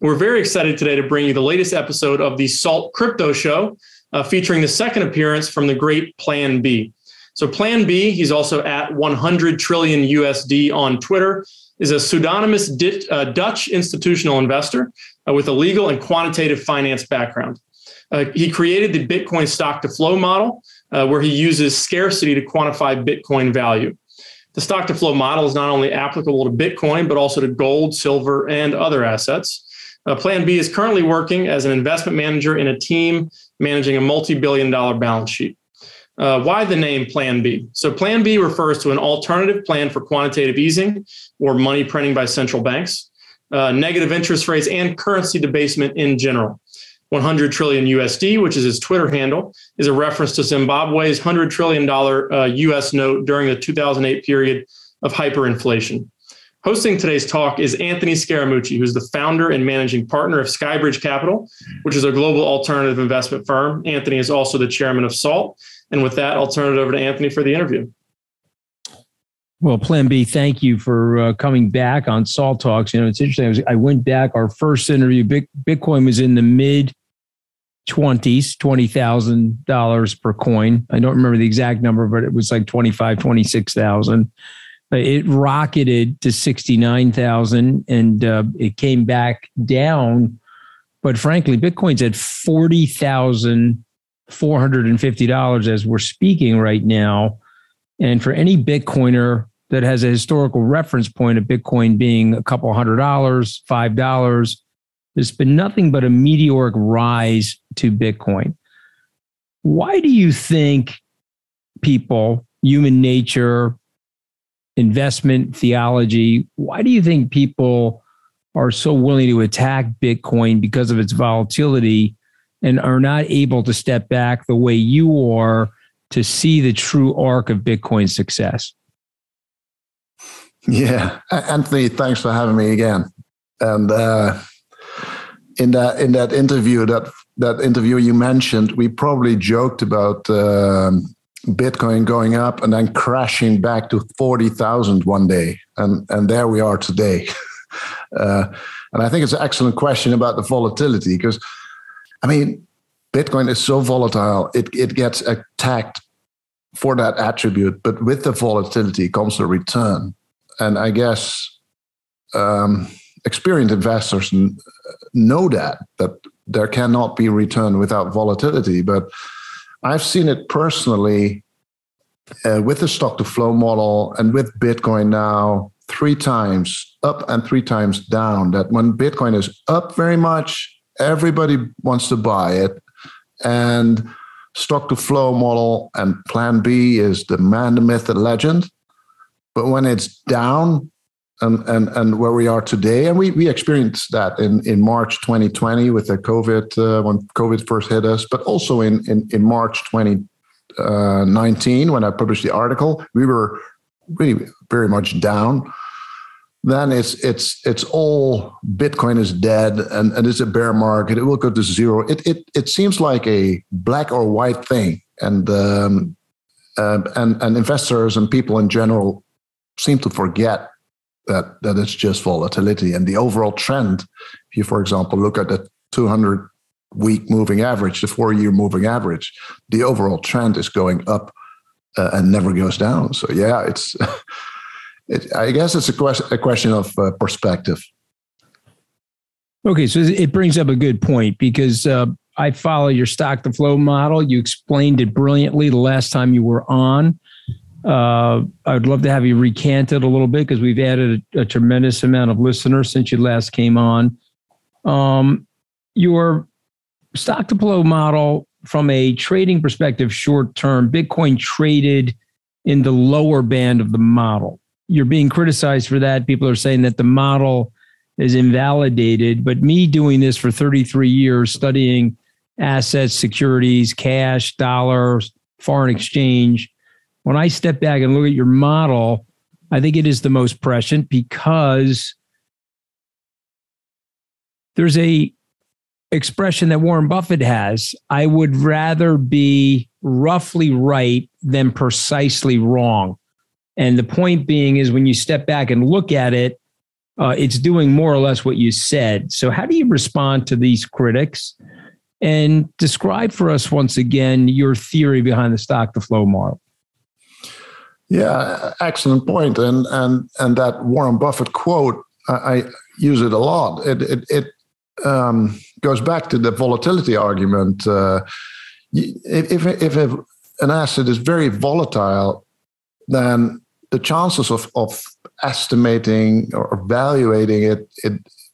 We're very excited today to bring you the latest episode of the Salt Crypto Show, uh, featuring the second appearance from the great Plan B. So, Plan B, he's also at 100 trillion USD on Twitter, is a pseudonymous uh, Dutch institutional investor uh, with a legal and quantitative finance background. Uh, he created the Bitcoin stock to flow model, uh, where he uses scarcity to quantify Bitcoin value. The stock to flow model is not only applicable to Bitcoin, but also to gold, silver, and other assets. Uh, Plan B is currently working as an investment manager in a team managing a multi billion dollar balance sheet. Uh, why the name Plan B? So, Plan B refers to an alternative plan for quantitative easing or money printing by central banks, uh, negative interest rates, and currency debasement in general. 100 trillion USD, which is his Twitter handle, is a reference to Zimbabwe's $100 trillion uh, US note during the 2008 period of hyperinflation. Hosting today's talk is Anthony Scaramucci, who's the founder and managing partner of Skybridge Capital, which is a global alternative investment firm. Anthony is also the chairman of SALT. And with that, I'll turn it over to Anthony for the interview. Well, Plan B, thank you for uh, coming back on Salt Talks. You know, it's interesting. I, was, I went back, our first interview, Bitcoin was in the mid 20s, $20,000 per coin. I don't remember the exact number, but it was like 25, 26,000. It rocketed to 69,000 and uh, it came back down. But frankly, Bitcoin's at $40,450 as we're speaking right now. And for any Bitcoiner that has a historical reference point of Bitcoin being a couple hundred dollars, $5, there's been nothing but a meteoric rise to Bitcoin. Why do you think people, human nature, investment theology, why do you think people are so willing to attack Bitcoin because of its volatility and are not able to step back the way you are to see the true arc of Bitcoin's success? Yeah, Anthony, thanks for having me again. And uh, in that in that interview that that interview you mentioned, we probably joked about um, Bitcoin going up and then crashing back to forty thousand one day, and and there we are today. uh, and I think it's an excellent question about the volatility because, I mean, Bitcoin is so volatile; it it gets attacked for that attribute, but with the volatility comes the return, and I guess. Um, experienced investors know that that there cannot be return without volatility. But I've seen it personally uh, with the stock to flow model and with Bitcoin now three times up and three times down. That when Bitcoin is up very much, everybody wants to buy it, and stock to flow model and Plan B is the man, the myth, the legend. But when it's down, and and and where we are today. And we we experienced that in in March 2020 with the COVID uh, when COVID first hit us, but also in in in March 2019 uh, when I published the article, we were really very much down. Then it's it's it's all Bitcoin is dead and, and it's a bear market. It will go to zero. It it it seems like a black or white thing, and um, uh, and and investors and people in general seem to forget that that it's just volatility and the overall trend. If you, for example, look at the 200 week moving average, the four year moving average, the overall trend is going up uh, and never goes down. So yeah, it's. It, I guess it's a question a question of uh, perspective. Okay, so it brings up a good point because uh, I follow your stock to flow model. You explained it brilliantly the last time you were on. Uh, I'd love to have you recant it a little bit because we've added a, a, tremendous amount of listeners since you last came on. Um, your stock to flow model from a trading perspective, short term, Bitcoin traded in the lower band of the model. You're being criticized for that. People are saying that the model is invalidated. But me doing this for 33 years, studying assets, securities, cash, dollars, foreign exchange, when I step back and look at your model, I think it is the most prescient because there's a expression that Warren Buffett has. I would rather be roughly right than precisely wrong. And the point being is when you step back and look at it, uh, it's doing more or less what you said. So, how do you respond to these critics? And describe for us once again your theory behind the stock to flow model. Yeah, excellent point. And and and that Warren Buffett quote, I, I use it a lot. It it, it um, goes back to the volatility argument. Uh, if if, if an asset is very volatile, then the chances of of estimating or evaluating it, it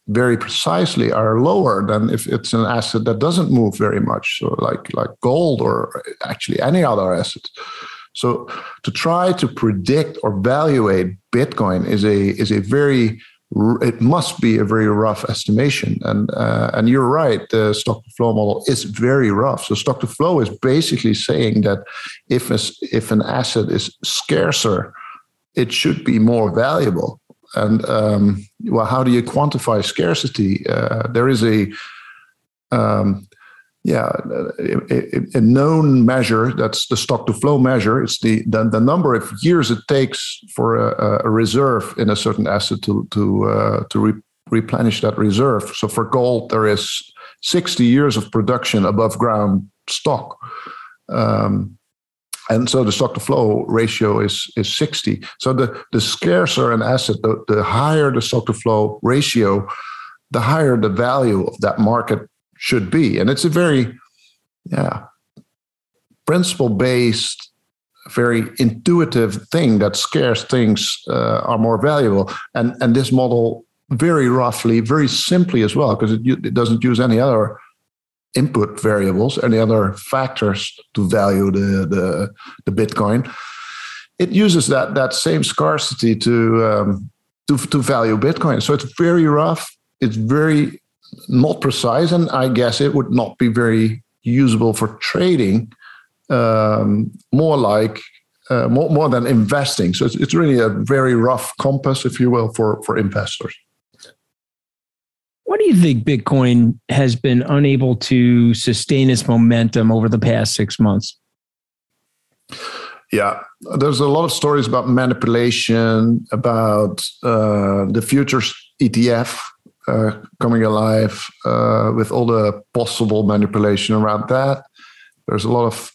very precisely are lower than if it's an asset that doesn't move very much, so like like gold or actually any other asset. So to try to predict or evaluate Bitcoin is a is a very it must be a very rough estimation. And uh, and you're right, the stock to flow model is very rough. So stock to flow is basically saying that if a, if an asset is scarcer, it should be more valuable. And um, well, how do you quantify scarcity? Uh, there is a um, yeah, a, a, known measure that's the stock to flow measure. It's the, the, the number of years it takes for a, a reserve in a certain asset to to uh, to re, replenish that reserve. So for gold, there is 60 years of production above ground stock. Um, and so the stock to flow ratio is is 60. So the the scarcer an asset, the, the higher the stock to flow ratio, the higher the value of that market should be. And it's a very, yeah, principle based, very intuitive thing that scarce things uh, are more valuable. And, and this model, very roughly, very simply as well, because it, it doesn't use any other input variables, any other factors to value the, the, the Bitcoin. It uses that, that same scarcity to, um, to, to value Bitcoin. So it's very rough. It's very not precise, and I guess it would not be very usable for trading. Um, more like uh, more more than investing. So it's, it's really a very rough compass, if you will, for for investors. What do you think Bitcoin has been unable to sustain its momentum over the past six months? Yeah, there's a lot of stories about manipulation, about uh, the futures ETF uh, coming alive uh, with all the possible manipulation around that. There's a lot of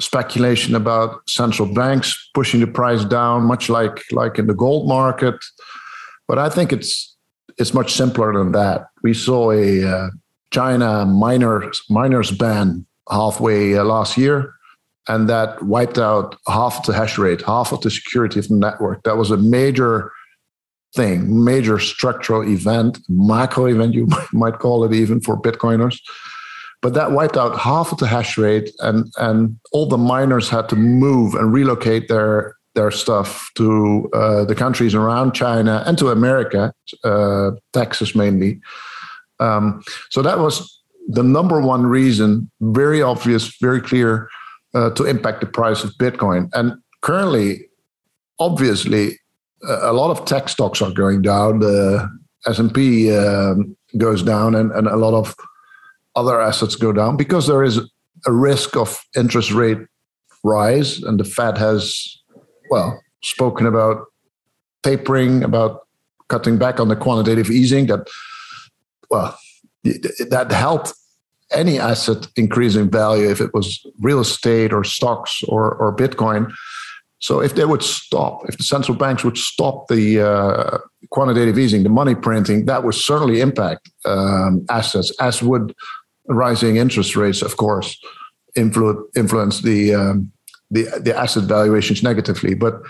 speculation about central banks pushing the price down, much like like in the gold market. But I think it's it's much simpler than that. We saw a uh, China miners miners ban halfway uh, last year, and that wiped out half of the hash rate, half of the security of the network. That was a major thing, major structural event, macro event, you might call it even for Bitcoiners. But that wiped out half of the hash rate, and, and all the miners had to move and relocate their, their stuff to uh, the countries around China and to America, uh, Texas mainly. Um, so that was the number one reason, very obvious, very clear, uh, to impact the price of Bitcoin. And currently, obviously, a lot of tech stocks are going down. The S and P um, goes down, and, and a lot of other assets go down because there is a risk of interest rate rise, and the Fed has, well, spoken about tapering, about cutting back on the quantitative easing. That, well, that helped any asset increase in value if it was real estate or stocks or or Bitcoin. So if they would stop, if the central banks would stop the uh, quantitative easing, the money printing, that would certainly impact um, assets, as would rising interest rates, of course, influ- influence the, um, the the asset valuations negatively. But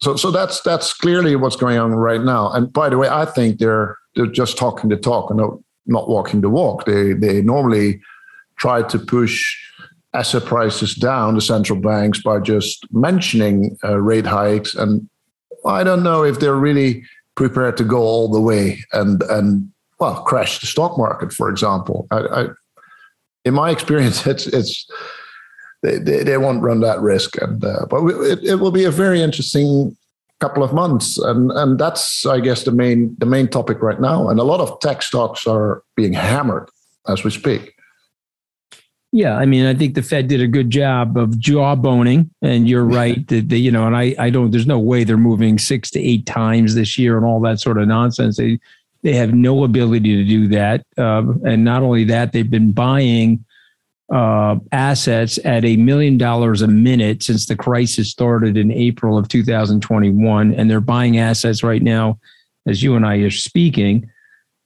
so so that's that's clearly what's going on right now. And by the way, I think they're they're just talking the talk and not, not walking the walk. They they normally try to push asset prices down, the central banks, by just mentioning uh, rate hikes. And I don't know if they're really prepared to go all the way and and well crash the stock market, for example. I, I, in my experience, it's it's they, they, they won't run that risk, and uh, but it, it will be a very interesting couple of months and and that's i guess the main the main topic right now and a lot of tech stocks are being hammered as we speak Yeah, I mean, I think the Fed did a good job of jawboning, and you're right that they, you know, and I, I don't. There's no way they're moving six to eight times this year and all that sort of nonsense. They, they have no ability to do that, uh, and not only that, they've been buying uh, assets at a million dollars a minute since the crisis started in April of 2021, and they're buying assets right now, as you and I are speaking.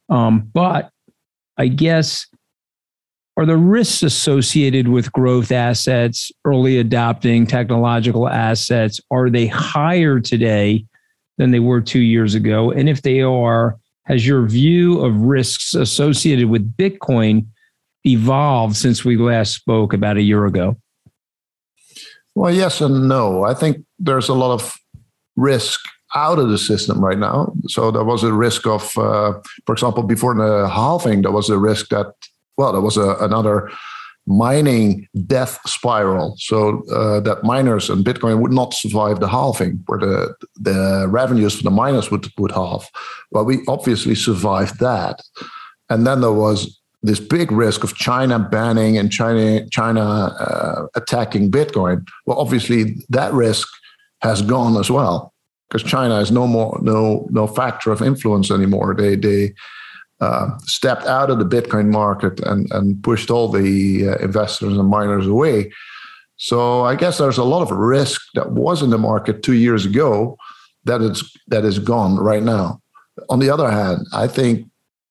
Um, but I guess are the risks associated with growth assets, early adopting technological assets, are they higher today than they were two years ago? And if they are, has your view of risks associated with Bitcoin evolved since we last spoke about a year ago? Well, yes and no. I think there's a lot of risk out of the system right now. So there was a risk of, uh, for example, before the halving, there was a risk that well, there was a, another mining death spiral. So uh, that miners and Bitcoin would not survive the halving, where the the revenues for the miners would would halve. Well, we obviously survived that, and then there was this big risk of China banning and China China uh, attacking Bitcoin. Well, obviously that risk has gone as well because China is no more no no factor of influence anymore. They they uh, stepped out of the Bitcoin market and, and pushed all the uh, investors and miners away. So I guess there's a lot of risk that was in the market two years ago that it's that is gone right now. On the other hand, I think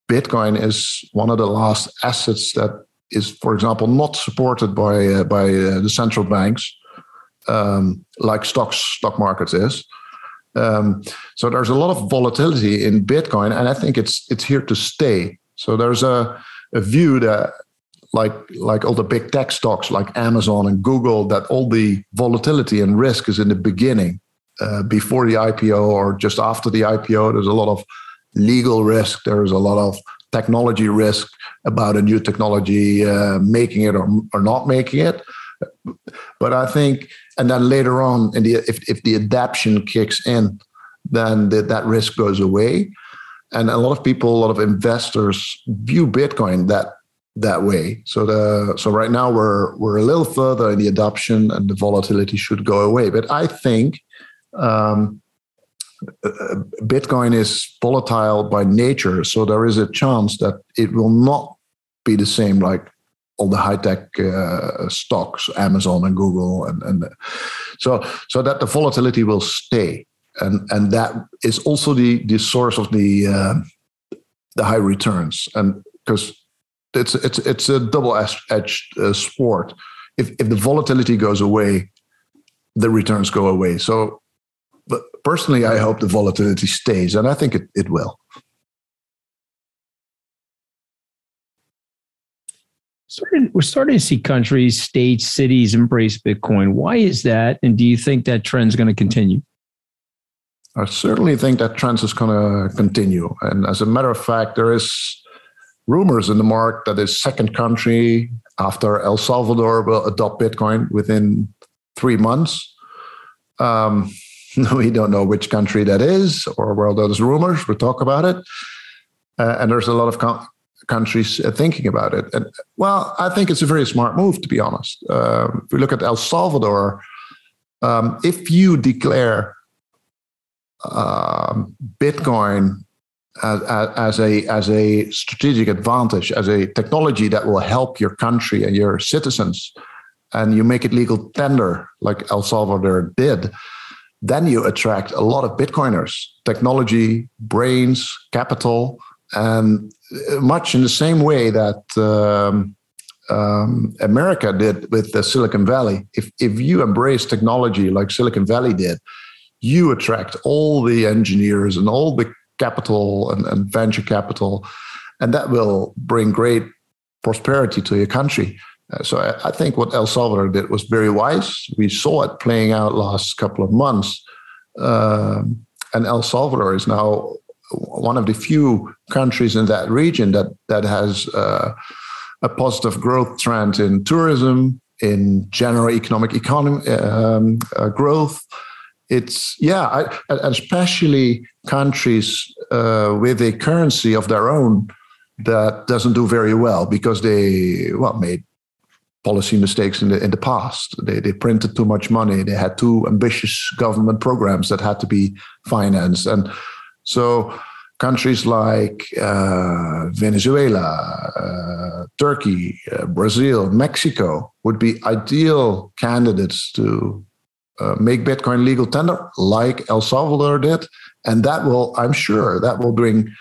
Bitcoin is one of the last assets that is, for example, not supported by uh, by uh, the central banks um, like stocks stock markets is. Um, so there's a lot of volatility in Bitcoin, and I think it's it's here to stay. So there's a, a view that like like all the big tech stocks like Amazon and Google, that all the volatility and risk is in the beginning, uh, before the IPO or just after the IPO. There's a lot of legal risk. There's a lot of technology risk about a new technology uh, making it or, or not making it. But I think and then later on, if if the adaption kicks in, then the, that risk goes away. And a lot of people, a lot of investors view Bitcoin that that way. So the so right now we're we're a little further in the adoption, and the volatility should go away. But I think um, uh, Bitcoin is volatile by nature, so there is a chance that it will not be the same like all the high tech uh, stocks, Amazon and Google, and, and so so that the volatility will stay, and and that is also the the source of the uh, the high returns, and because it's it's it's a double edged uh, sport. If if the volatility goes away, the returns go away. So, but personally, I hope the volatility stays, and I think it, it will. We're starting to see countries, states, cities embrace Bitcoin. Why is that? And do you think that trend is going to continue? I certainly think that trend is going to continue. And as a matter of fact, there is rumors in the market that a second country after El Salvador will adopt Bitcoin within three months. Um, we don't know which country that is or where those rumors. We'll talk about it. Uh, and there's a lot of countries uh, thinking about it. And well, I think it's a very smart move, to be honest. Uh, if we look at El Salvador, um, if you declare um, Bitcoin as, as, a as a strategic advantage, as a technology that will help your country and your citizens, and you make it legal tender like El Salvador did, then you attract a lot of Bitcoiners, technology, brains, capital, and much in the same way that um, um, America did with the Silicon Valley. If if you embrace technology like Silicon Valley did, you attract all the engineers and all the capital and, and venture capital, and that will bring great prosperity to your country. Uh, so I, I, think what El Salvador did was very wise. We saw it playing out last couple of months, um, and El Salvador is now one of the few countries in that region that that has uh, a positive growth trend in tourism, in general economic economy um, uh, growth. It's yeah, I, especially countries uh, with a currency of their own that doesn't do very well because they well made policy mistakes in the in the past. They they printed too much money. They had too ambitious government programs that had to be financed, and so countries like uh, Venezuela, uh, Turkey, uh, Brazil, Mexico would be ideal candidates to uh, make Bitcoin legal tender, like El Salvador did, and that will, I'm sure, that will bring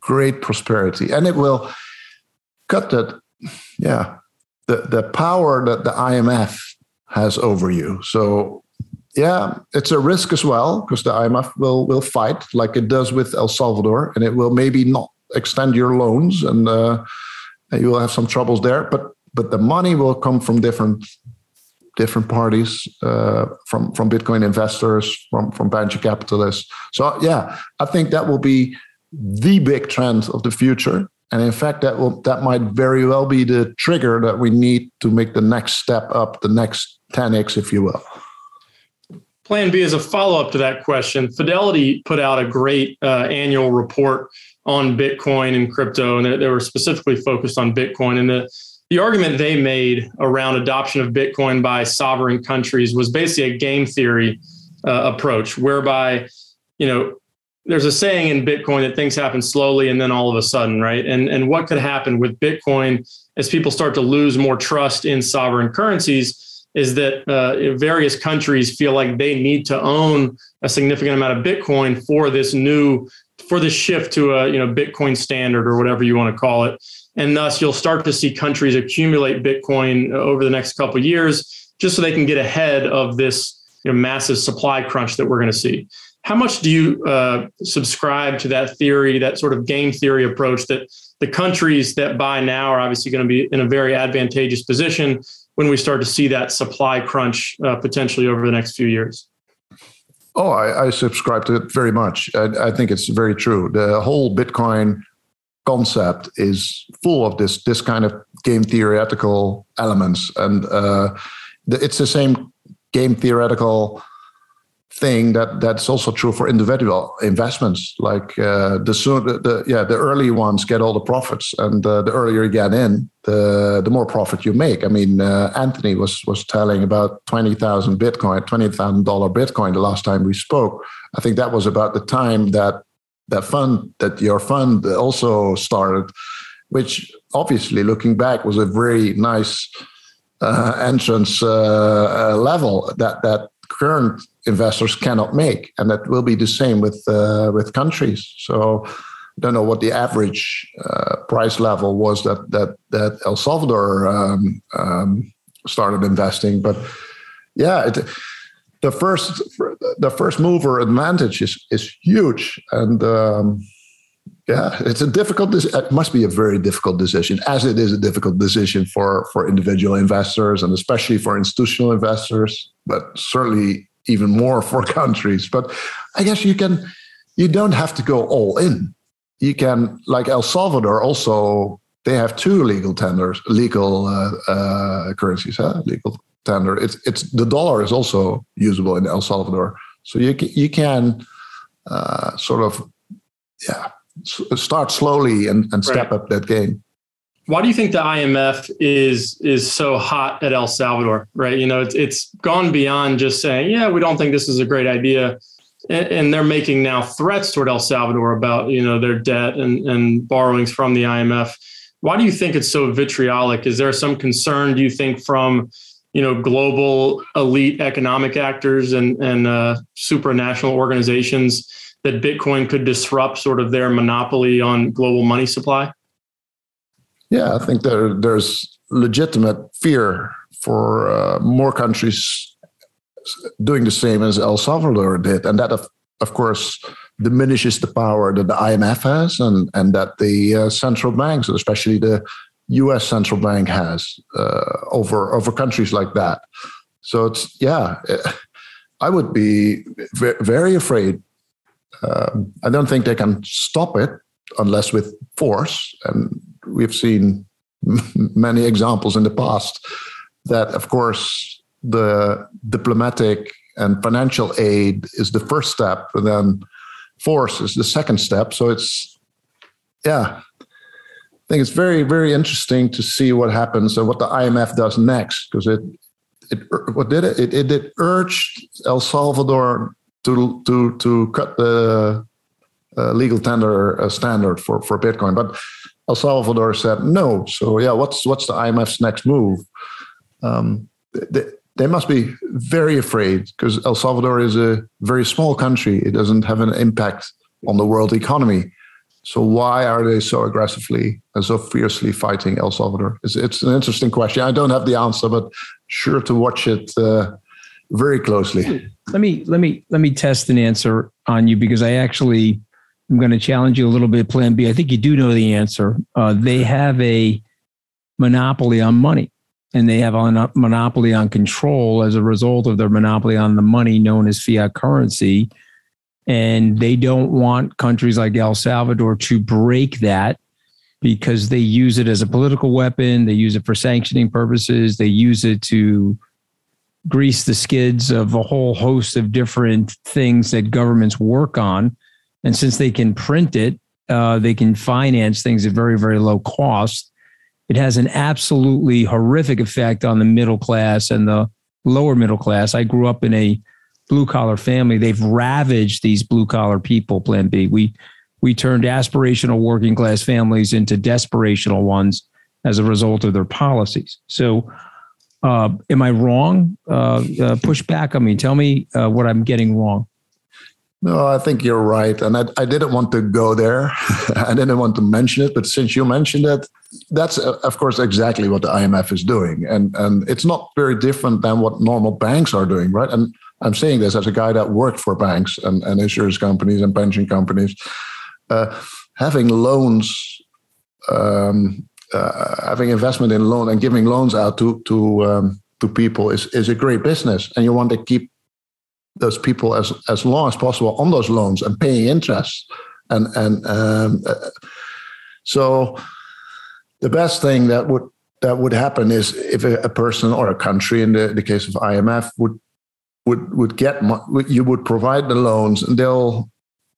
great prosperity, and it will cut that, yeah, the the power that the IMF has over you. So yeah, it's a risk as well because the IMF will will fight like it does with El Salvador, and it will maybe not extend your loans, and uh, you will have some troubles there. But but the money will come from different different parties, uh, from from Bitcoin investors, from from venture capitalists. So yeah, I think that will be the big trend of the future. And in fact, that will that might very well be the trigger that we need to make the next step up, the next 10x, if you will. Plan B is a follow up to that question. Fidelity put out a great uh, annual report on Bitcoin and crypto, and they, were specifically focused on Bitcoin. And the, the argument they made around adoption of Bitcoin by sovereign countries was basically a game theory uh, approach, whereby you know there's a saying in Bitcoin that things happen slowly and then all of a sudden, right? And and what could happen with Bitcoin as people start to lose more trust in sovereign currencies? Is that uh, various countries feel like they need to own a significant amount of Bitcoin for this new for this shift to a you know Bitcoin standard or whatever you want to call it, and thus you'll start to see countries accumulate Bitcoin over the next couple years just so they can get ahead of this you know, massive supply crunch that we're going to see. How much do you uh, subscribe to that theory, that sort of game theory approach that the countries that buy now are obviously going to be in a very advantageous position when we start to see that supply crunch uh, potentially over the next few years? Oh, I, I subscribe to it very much. I, I, think it's very true. The whole Bitcoin concept is full of this this kind of game theoretical elements, and uh, the, it's the same game theoretical thing that that's also true for individual investments. Like uh, the, the, the yeah the early ones get all the profits, and uh, the earlier you get in, the the more profit you make. I mean, uh, Anthony was was telling about twenty thousand Bitcoin, twenty thousand dollar Bitcoin the last time we spoke. I think that was about the time that that fund that your fund also started, which obviously looking back was a very nice. Uh, entrance uh, uh, level that that current investors cannot make, and that will be the same with uh, with countries. So I don't know what the average uh, price level was that that that El Salvador um, um, started investing, but yeah, it, the first the first mover advantage is is huge, and um, yeah, it's a difficult. It must be a very difficult decision, as it is a difficult decision for for individual investors and especially for institutional investors, but certainly even more for countries. But I guess you can, you don't have to go all in. You can, like El Salvador, also they have two legal tenders, legal uh, uh, currencies, huh? legal tender. It's it's the dollar is also usable in El Salvador, so you can, you can uh, sort of yeah start slowly and, and step right. up that game why do you think the IMF is is so hot at El Salvador? Right, you know, it's it's gone beyond just saying, yeah, we don't think this is a great idea, and, and, they're making now threats toward El Salvador about you know their debt and and borrowings from the IMF. Why do you think it's so vitriolic? Is there some concern? Do you think from you know global elite economic actors and and uh, supranational organizations that Bitcoin could disrupt sort of their monopoly on global money supply? Yeah, I think there there's legitimate fear for uh, more countries doing the same as El Salvador did, and that of of course diminishes the power that the IMF has and and that the uh, central banks, especially the U.S. central bank, has uh, over over countries like that. So it's yeah, I would be very afraid. Um, I don't think they can stop it unless with force, and we've seen many examples in the past that, of course, the diplomatic and financial aid is the first step, and then force is the second step. So it's, yeah, I think it's very very interesting to see what happens and what the IMF does next because it it what did it? it it did urge El Salvador to to to cut the uh, legal tender uh, standard for for Bitcoin, but El Salvador said no. So yeah, what's what's the IMF's next move? Um, they, they must be very afraid because El Salvador is a very small country. It doesn't have an impact on the world economy. So why are they so aggressively and so fiercely fighting El Salvador? It's, it's an interesting question. I don't have the answer, but sure to watch it uh, very closely. Let me let me let me test an answer on you because I actually I'm going to challenge you a little bit. Plan B. I think you do know the answer. Uh, they have a monopoly on money, and they have a monopoly on control as a result of their monopoly on the money known as fiat currency. And they don't want countries like El Salvador to break that because they use it as a political weapon. They use it for sanctioning purposes. They use it to grease the skids of a whole host of different things that governments work on. And since they can print it, uh, they can finance things at very, very low cost. It has an absolutely horrific effect on the middle class and the lower middle class. I grew up in a blue collar family. They've ravaged these blue collar people, Plan B. We we turned aspirational working class families into desperational ones as a result of their policies. So, uh, am I wrong? Uh, uh, push back on me. Tell me uh, what I'm getting wrong. No, I think you're right. And I, I didn't want to go there. I didn't want to mention it. But since you mentioned it, that's, uh, of course, exactly what the IMF is doing. And, and it's not very different than what normal banks are doing, right? And I'm saying this as a guy that worked for banks and, and insurance companies and pension companies. Uh, having loans, um, uh, having investment in loan and giving loans out to to um, to people is is a great business, and you want to keep those people as as long as possible on those loans and paying interest, and and um, uh, so the best thing that would that would happen is if a, a person or a country, in the, the case of IMF, would would would get you would provide the loans and they'll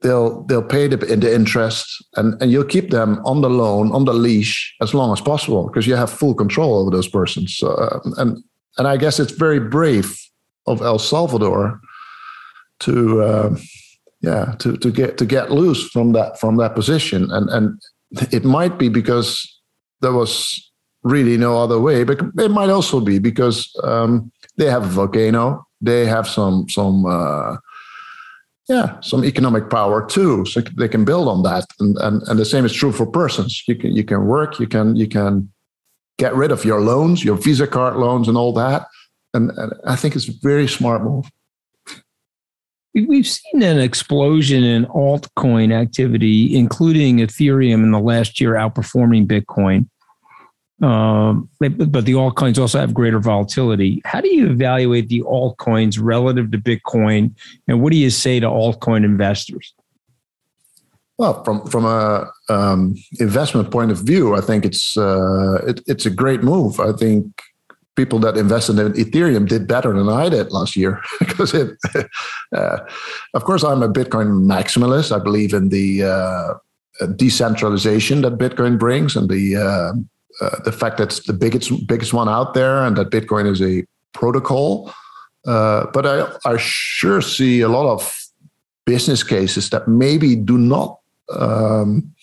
they'll they'll pay the, the interest and and you'll keep them on the loan on the leash as long as possible because you have full control over those persons. So, uh, and and I guess it's very brave of El Salvador to uh, yeah to to get to get loose from that from that position. And and it might be because there was really no other way but it might also be because um, they have a volcano they have some some uh, yeah some economic power too so they can build on that. And, and and the same is true for persons. You can you can work you can you can get rid of your loans your visa card loans and all that. And, and i think it's a very smart move. We've seen an explosion in altcoin activity, including Ethereum in the last year outperforming Bitcoin. Um, but the altcoins also have greater volatility. How do you evaluate the altcoins relative to Bitcoin, and what do you say to altcoin investors? Well, from from a um, investment point of view, I think it's uh, it, it's a great move. I think people that invested in Ethereum did better than I did last year because it. Uh, of course, I'm a Bitcoin maximalist. I believe in the uh, decentralization that Bitcoin brings and the uh, the fact that it's the biggest biggest one out there and that Bitcoin is a protocol. Uh, but I, I sure see a lot of business cases that maybe do not um,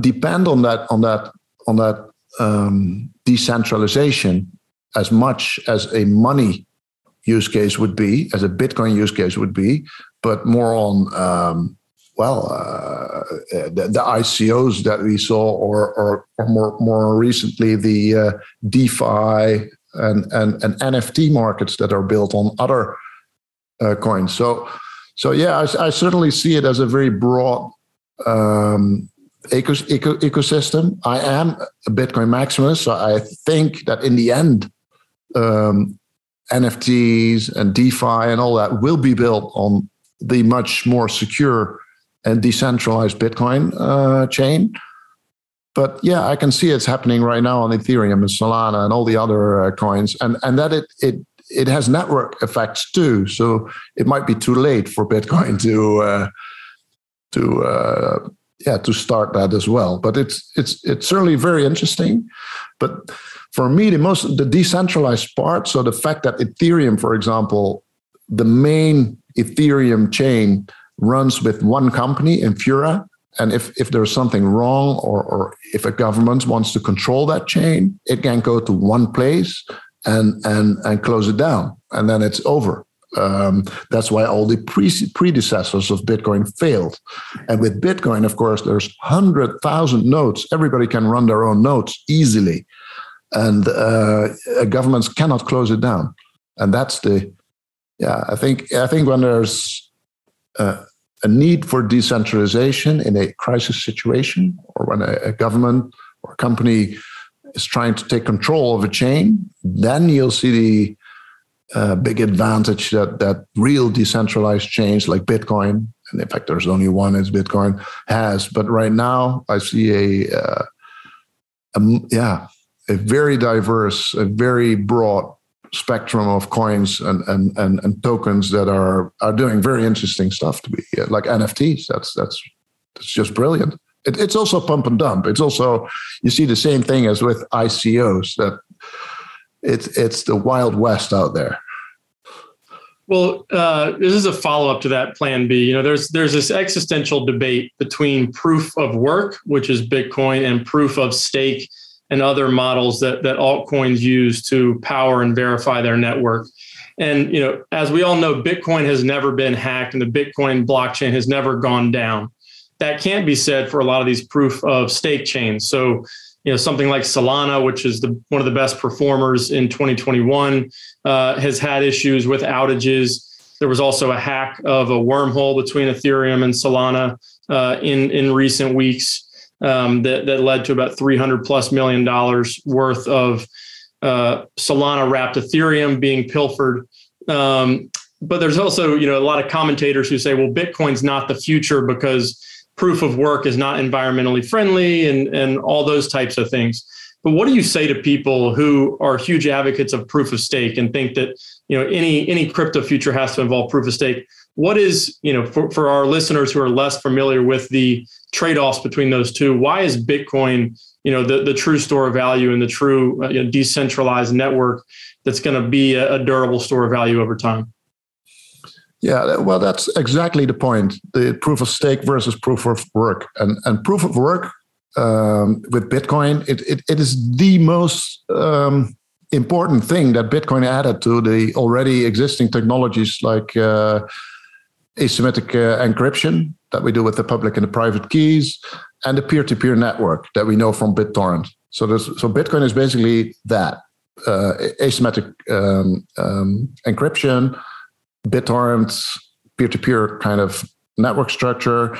depend on that on that on that um, decentralization as much as a money use case would be, as a Bitcoin use case would be, but more on um, well, uh, the, the, ICOs that we saw, or, or, or more, more recently, the uh, DeFi and, and, and NFT markets that are built on other uh, coins. So, so yeah, I, I, certainly see it as a very broad um, eco, ecosystem. I am a Bitcoin maximalist, so I think that in the end, um, NFTs and DeFi and all that will be built on the much more secure and decentralized Bitcoin uh, chain. But yeah, I can see it's happening right now on Ethereum and Solana and all the other uh, coins, and and that it it it has network effects too. So it might be too late for Bitcoin to uh, to uh, yeah to start that as well. But it's it's it's certainly very interesting. But for me, the most the decentralized part, so the fact that Ethereum, for example, the main Ethereum chain runs with one company, Infura, and if, if there's something wrong or, or if a government wants to control that chain, it can go to one place and, and, and close it down. And then it's over. Um, that's why all the pre- predecessors of Bitcoin failed. And with Bitcoin, of course, there's 100,000 nodes. Everybody can run their own nodes easily. And uh, governments cannot close it down. And that's the, yeah, I think, I think when there's, uh, a need for decentralization in a crisis situation or when a, a government or a company is trying to take control of a chain, then you'll see the uh, big advantage that that real decentralized chains like Bitcoin, and in fact, there's only one is Bitcoin has. But right now, I see a, uh, a yeah, a very diverse, a very broad spectrum of coins and, and, and, and tokens that are, are doing very interesting stuff to be like NFTs. That's, that's, that's just brilliant. It, it's also pump and dump. It's also, you see the same thing as with ICOs that it's, it's the wild west out there. Well, uh, this is a follow up to that Plan B. You know, there's there's this existential debate between proof of work, which is Bitcoin, and proof of stake, and other models that that altcoins use to power and verify their network. And you know, as we all know, Bitcoin has never been hacked, and the Bitcoin blockchain has never gone down. That can't be said for a lot of these proof of stake chains. So, you know, something like Solana, which is the one of the best performers in 2021, uh, has had issues with outages. There was also a hack of a wormhole between Ethereum and Solana uh, in in recent weeks um, that, that led to about 300 plus million dollars worth of uh, Solana wrapped Ethereum being pilfered. Um, but there's also, you know, a lot of commentators who say, well, Bitcoin's not the future because proof of work is not environmentally friendly and, and all those types of things. But what do you say to people who are huge advocates of proof of stake and think that, you know, any any crypto future has to involve proof of stake? What is, you know, for, for our listeners who are less familiar with the trade-offs between those two. Why is Bitcoin, you know, the, the true store of value and the true uh, you know, decentralized network that's going to be a, a durable store of value over time? Yeah, well, that's exactly the point. The proof of stake versus proof of work, and and proof of work um, with Bitcoin, it, it, it is the most um, important thing that Bitcoin added to the already existing technologies like uh, asymmetric uh, encryption that we do with the public and the private keys, and the peer-to-peer network that we know from BitTorrent. So, so Bitcoin is basically that uh, asymmetric um, um, encryption, BitTorrent, peer-to-peer kind of network structure,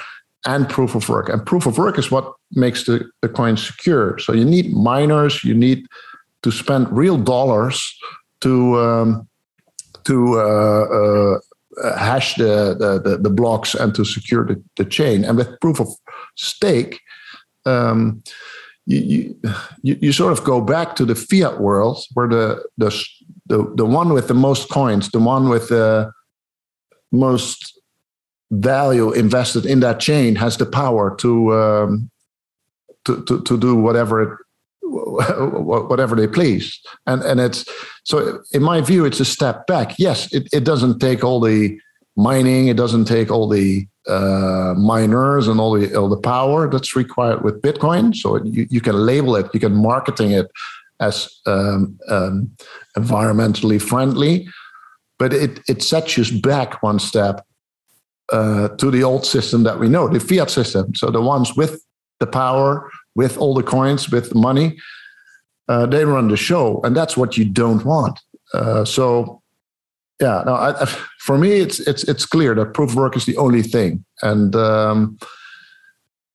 and proof of work. And proof of work is what makes the, the coin secure. So you need miners, you need to spend real dollars to um, to uh, uh, hash the, the, the, blocks and to secure the, the chain. And with proof of stake, um, you, you, you sort of go back to the fiat world where the, the, the, the one with the most coins, the one with the most value invested in that chain has the power to, um, to, to, to do whatever it whatever they please. And and it's so in my view, it's a step back. Yes, it, it doesn't take all the mining, it doesn't take all the uh, miners and all the all the power that's required with Bitcoin. So you, you can label it, you can marketing it as um, um, environmentally friendly, but it it sets you back one step uh, to the old system that we know, the fiat system. So the ones with the power with all the coins, with the money. Uh, they run the show, and that's what you don't want. Uh, so, yeah, no, I, for me, it's it's it's clear that proof of work is the only thing, and um,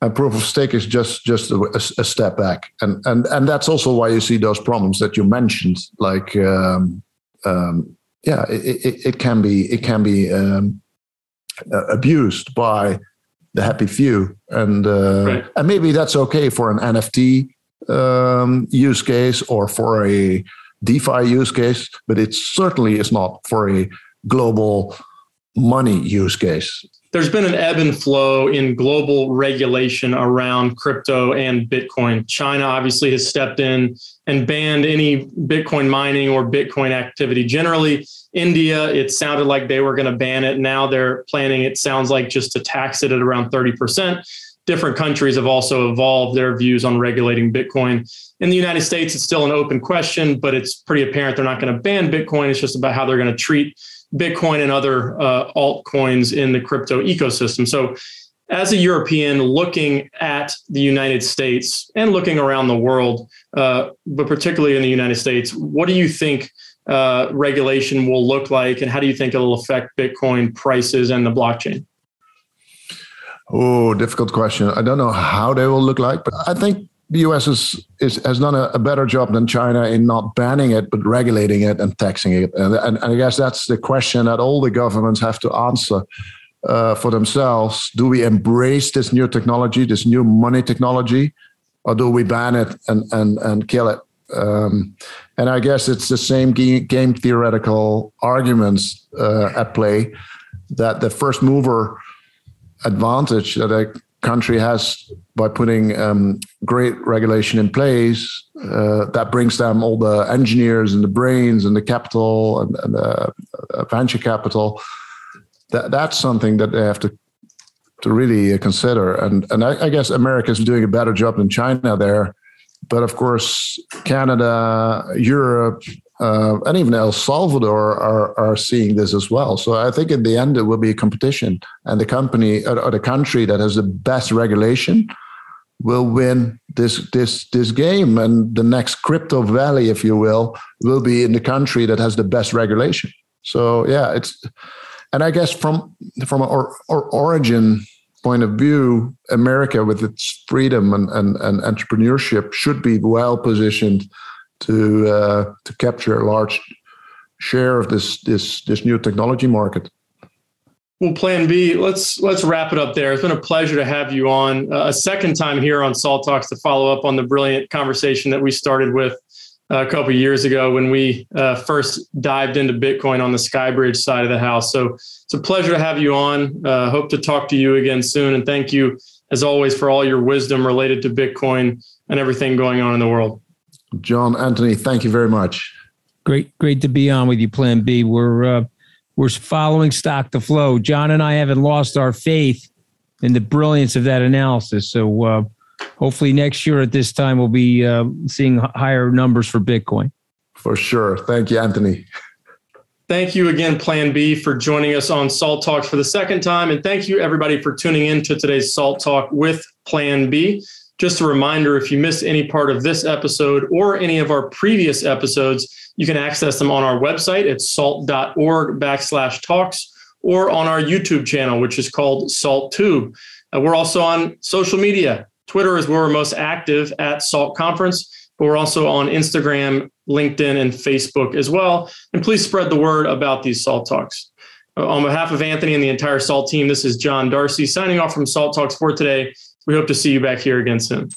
and proof of stake is just just a, a, step back, and and and that's also why you see those problems that you mentioned, like. Um, um, yeah, it, it, it, can be it can be um, abused by the happy few, and uh, right. and maybe that's okay for an NFT um, use case or for a DeFi use case, but it certainly is not for a global money use case. There's been an ebb and flow in global regulation around crypto and Bitcoin. China obviously has stepped in and banned any Bitcoin mining or Bitcoin activity generally. India, it sounded like they were going to ban it. Now they're planning, it sounds like, just to tax it at around 30%. Different countries have also evolved their views on regulating Bitcoin. In the United States, it's still an open question, but it's pretty apparent they're not going to ban Bitcoin. It's just about how they're going to treat Bitcoin and other uh, altcoins in the crypto ecosystem. So, as a European looking at the United States and looking around the world, uh, but particularly in the United States, what do you think uh, regulation will look like, and how do you think it'll affect Bitcoin prices and the blockchain? Oh, difficult question. I don't know how they will look like, but I think the US is, is has done a, a, better job than China in not banning it, but regulating it and taxing it. And, and, and I guess that's the question that all the governments have to answer uh, for themselves. Do we embrace this new technology, this new money technology, or do we ban it and, and, and kill it? Um, and I guess it's the same game, game theoretical arguments uh, at play that the first mover advantage that a country has by putting um, great regulation in place uh, that brings them all the engineers and the brains and the capital and, and the uh, venture capital. That that's something that they have to to really consider. And and I, I guess America is doing a better job than China there. But of course Canada Europe uh, and even El Salvador are, are seeing this as well. So I think in the end it will be a competition, and the company or the country that has the best regulation will win this this this game. And the next crypto valley, if you will, will be in the country that has the best regulation. So yeah, it's and I guess from from our, or origin point of view, America with its freedom and, and, and entrepreneurship should be well positioned to uh, to capture a large share of this this this new technology market. Well, Plan B, let's let's wrap it up there. It's been a pleasure to have you on uh, a second time here on Salt Talks to follow up on the brilliant conversation that we started with uh, a couple of years ago when we uh, first dived into Bitcoin on the Skybridge side of the house. So it's a pleasure to have you on. Uh, hope to talk to you again soon, and thank you as always for all your wisdom related to Bitcoin and everything going on in the world. John Anthony, thank you very much. Great, great to be on with you, Plan B. We're uh, we're following stock to flow. John and I haven't lost our faith in the brilliance of that analysis. So uh, hopefully next year at this time we'll be uh, seeing higher numbers for Bitcoin. For sure. Thank you, Anthony. Thank you again, Plan B, for joining us on Salt Talks for the second time. And thank you, everybody, for tuning in to today's Salt Talk with Plan B. Just a reminder if you missed any part of this episode or any of our previous episodes, you can access them on our website at salt.org backslash talks or on our YouTube channel, which is called Salt Tube. Uh, we're also on social media. Twitter is where we're most active at Salt Conference, but we're also on Instagram, LinkedIn, and Facebook as well. And please spread the word about these Salt Talks. Uh, on behalf of Anthony and the entire Salt team, this is John Darcie signing off from Salt Talks for today. We hope to see you back here again soon.